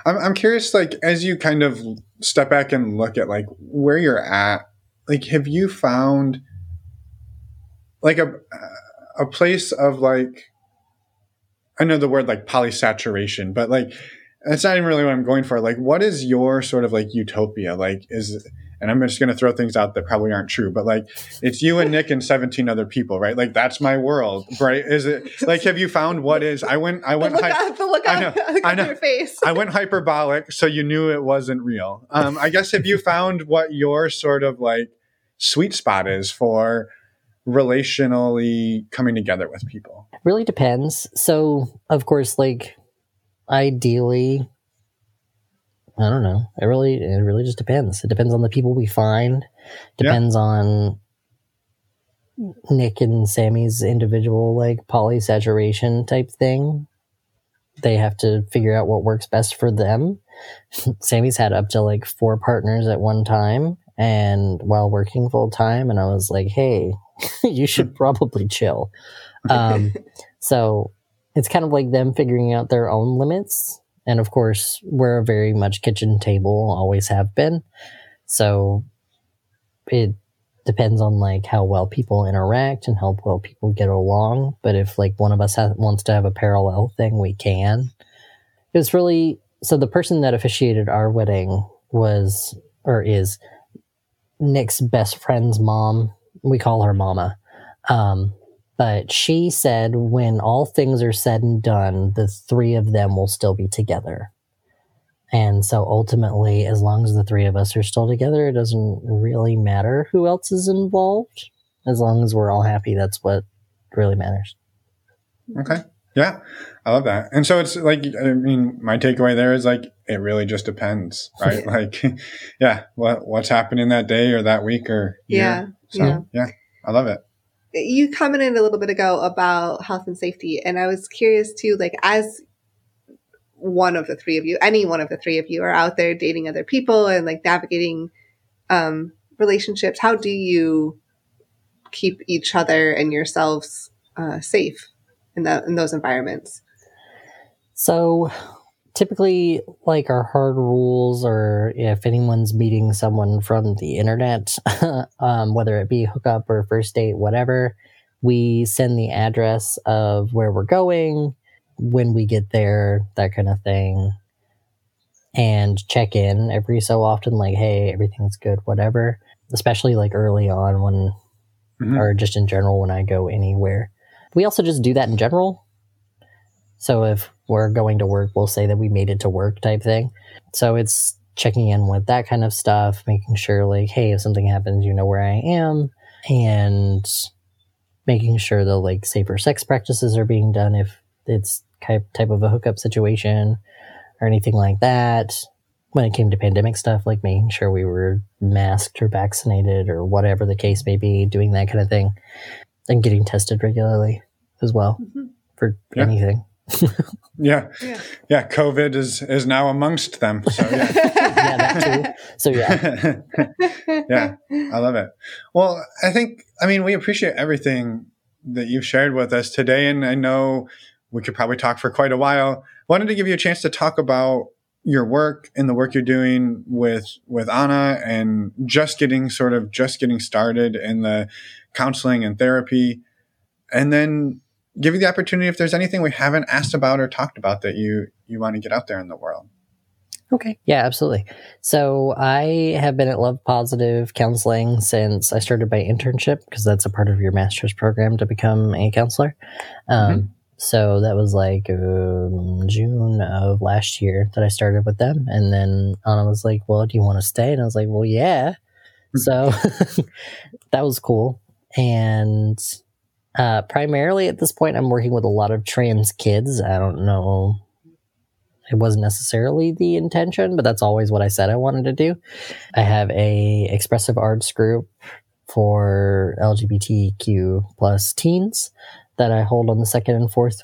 I'm I'm curious, like as you kind of step back and look at like where you're at, like have you found like a a place of like I know the word like polysaturation, but like that's not even really what I'm going for. Like, what is your sort of like utopia? Like, is and I'm just going to throw things out that probably aren't true, but like, it's you and Nick and 17 other people, right? Like, that's my world, right? Is it like, have you found what is? I went, I went, the look, hy- on, the look, I know, the look I know. your face. I went hyperbolic, so you knew it wasn't real. Um, I guess have you found what your sort of like sweet spot is for relationally coming together with people? really depends. So, of course, like ideally, I don't know. It really, it really just depends. It depends on the people we find. Yeah. Depends on Nick and Sammy's individual like polysaturation type thing. They have to figure out what works best for them. Sammy's had up to like four partners at one time and while working full time and I was like, "Hey, you should probably chill." Um so it's kind of like them figuring out their own limits. And of course, we're very much kitchen table, always have been. So it depends on like how well people interact and how well people get along. But if like one of us wants to have a parallel thing, we can. It was really so the person that officiated our wedding was or is Nick's best friend's mom. We call her Mama. Um, but she said when all things are said and done, the three of them will still be together. And so ultimately, as long as the three of us are still together, it doesn't really matter who else is involved. As long as we're all happy, that's what really matters. Okay. Yeah, I love that. And so it's like, I mean, my takeaway there is like, it really just depends, right? like, yeah, what what's happening that day or that week or year. Yeah, So yeah. yeah, I love it. You commented a little bit ago about health and safety, and I was curious too, like as one of the three of you, any one of the three of you are out there dating other people and like navigating um, relationships, how do you keep each other and yourselves uh, safe in that in those environments? So typically, like our hard rules, or if anyone's meeting someone from the internet, um, whether it be hookup or first date, whatever, we send the address of where we're going, when we get there, that kind of thing, and check in every so often, like, hey, everything's good, whatever. Especially like early on when, Mhm. or just in general when I go anywhere. We also just do that in general. So if we're going to work, we'll say that we made it to work type thing. So it's checking in with that kind of stuff, making sure like, hey, if something happens, you know where I am, and making sure the like safer sex practices are being done if it's type type of a hookup situation or anything like that. When it came to pandemic stuff, like making sure we were masked or vaccinated or whatever the case may be, doing that kind of thing, and getting tested regularly as well Mhm. for Yeah. anything. Yeah. Yeah. Yeah. COVID is, is now amongst them. So yeah. yeah, that too. So yeah, yeah. I love it. Well, I think, I mean, we appreciate everything that you've shared with us today. And I know we could probably talk for quite a while. Wanted to give you a chance to talk about your work and the work you're doing with, with Anna and just getting sort of just getting started in the counseling and therapy. And then give you the opportunity if there's anything we haven't asked about or talked about that you, you want to get out there in the world. Okay. Yeah, absolutely. So I have been at Love Positive Counseling since I started my internship because that's a part of your master's program to become a counselor. Um, So that was like um, June of last year that I started with them. And then Anna was like, Well, do you want to stay? And I was like, Well, yeah. So that was cool. And uh, primarily at this point, I'm working with a lot of trans kids. I don't know it wasn't necessarily the intention, but that's always what I said I wanted to do. I have a expressive arts group for LGBTQ plus teens that I hold on the second and fourth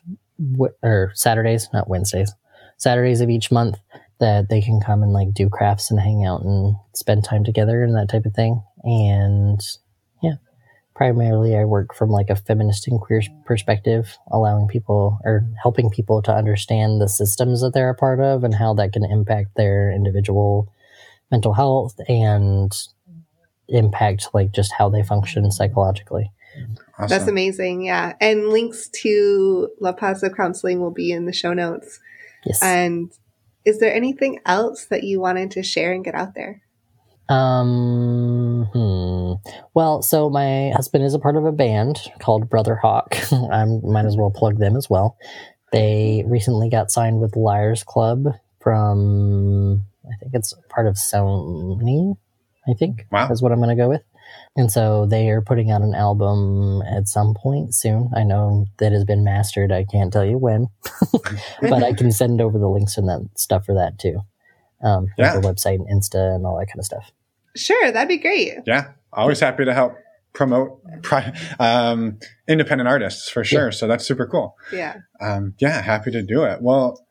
or Saturdays, not Wednesdays, Saturdays of each month that they can come and like do crafts and hang out and spend time together and that type of thing. And primarily I work from like a feminist and queer perspective, allowing people or helping people to understand the systems that they're a part of and how that can impact their individual mental health and impact like just how they function psychologically. Awesome. That's amazing. Yeah. And links to Love Positive Counseling will be in the show notes. Yes. And is there anything else that you wanted to share and get out there? Um. Hmm. Well, so my husband is a part of a band called Brother Hawk. I might as well plug them as well. They recently got signed with Liars Club from I think it's part of Sony. I think Wow. is what I'm going to go with. And so they are putting out an album at some point soon. I know that has been mastered. I can't tell you when, but I can send over the links and that stuff for that too. Um, like Yeah. the website and Insta and all that kind of stuff. Sure, that'd be great. Yeah, always happy to help promote pri- um, independent artists for sure. So that's super cool. Yeah. Um, yeah, happy to do it. Well,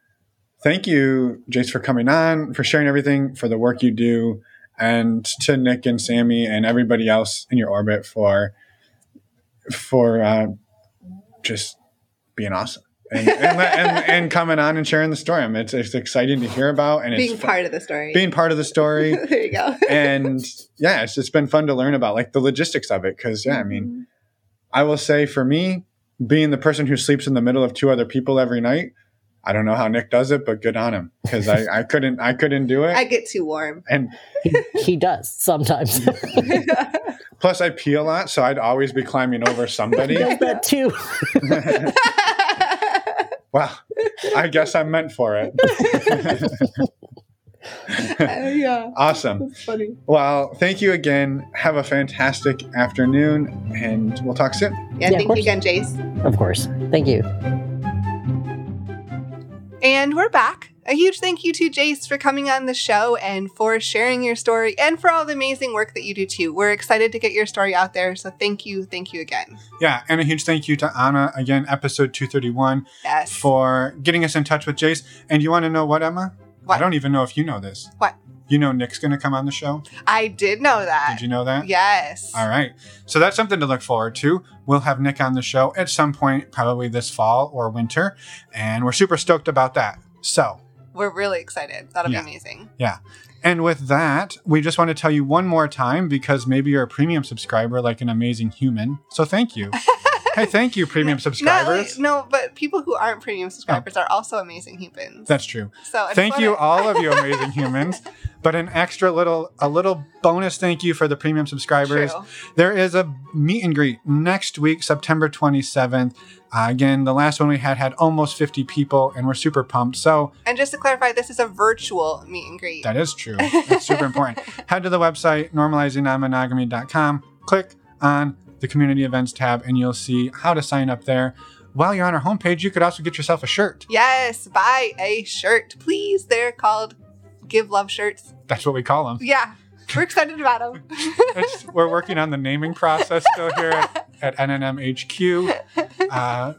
thank you, Jace, for coming on, for sharing everything, for the work you do, and to Nick and Sammy and everybody else in your orbit for for uh, just being awesome. And, and, and, and coming on and sharing the story. I mean, it's, it's exciting to hear about, and Being it's fu- part of the story. being part of the story. there you go. and yeah, it's it's been fun to learn about like the logistics of it. Cause yeah, I mean, mm-hmm. I will say for me, being the person who sleeps in the middle of two other people every night, I don't know how Nick does it, but good on him. Cause I, I couldn't, I couldn't do it. I get too warm. and He, he does sometimes. plus I pee a lot. So I'd always be climbing over somebody. that too. well, I guess I'm meant for it. Uh, yeah. awesome. That's funny. Well, thank you again. Have a fantastic afternoon and we'll talk soon. Yeah, Yeah, thank you again, Jace. Of course. Thank you. And we're back. A huge thank you to Jace for coming on the show and for sharing your story and for all the amazing work that you do too. We're excited to get your story out there. So thank you. Thank you again. Yeah. And a huge thank you to Anna again, episode 231. Yes. for getting us in touch with Jace. And you want to know what, Emma? What? I don't even know if you know this. What? You know Nick's going to come on the show? I did know that. Did you know that? Yes. All right. So that's something to look forward to. We'll have Nick on the show at some point, probably this fall or winter. And we're super stoked about that. So, We're really excited. That'll Yeah. be amazing. Yeah. And with that, we just want to tell you one more time because maybe you're a premium subscriber like an amazing human. So thank you. hey, thank you, premium Not subscribers. like- no, but people who aren't premium subscribers are also amazing humans. That's true. so I thank you all of you amazing humans but an extra little a little bonus thank you for the premium subscribers True. there is a meet and greet next week september 27th uh, again the last one we had had almost 50 people and we're super pumped so And just to clarify, this is a virtual meet and greet. that is true that's super important head to the website normalizingnonmonogamy.com click on the community events tab and you'll see how to sign up there while you're on our homepage you could also get yourself a shirt yes, buy a shirt, please. They're called Give Love shirts. that's what we call them Yeah, we're excited about them. we're working on the naming process still here at, at NNMHQ. Uh,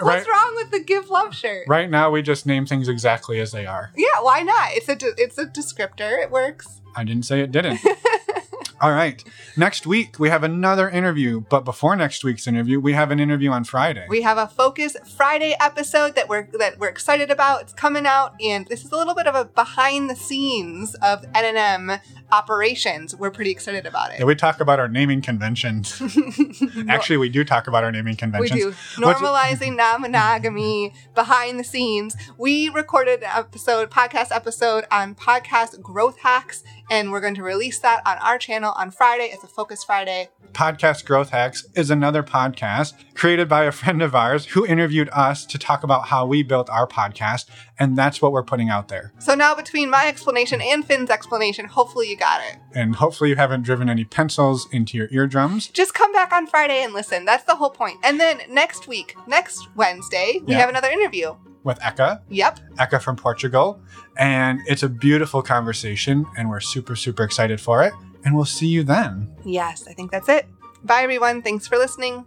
right, What's wrong with the Give Love shirt? right now, we just name things exactly as they are. Yeah, why not? It's a de- it's a descriptor. It works. I didn't say it didn't. All right. Next week, we have another interview. But before next week's interview, we have an interview on Friday. We have a Focus Friday episode that we're that we're excited about. It's coming out, and this is a little bit of a behind the scenes of NNM operations. We're pretty excited about Yeah, it. we talk about our naming conventions. Actually, we do talk about our naming conventions. We do normalizing non-monogamy behind the scenes. We recorded an episode, podcast episode on podcast growth hacks, and we're going to release that on our channel on Friday. It's a Focus Friday. Podcast Growth Hacks is another podcast created by a friend of ours who interviewed us to talk about how we built our podcast. And that's what we're putting out there. So now between my explanation and Finn's explanation, hopefully you got it. And hopefully, you haven't driven any pencils into your eardrums. Just come back on Friday and listen. That's the whole point. And then next week, next Wednesday, we Yeah. have another interview. With Eka, Yep. Eka from Portugal. And it's a beautiful conversation, and we're super, super excited for it. And we'll see you then. Yes, I think that's it. Bye, everyone. Thanks for listening.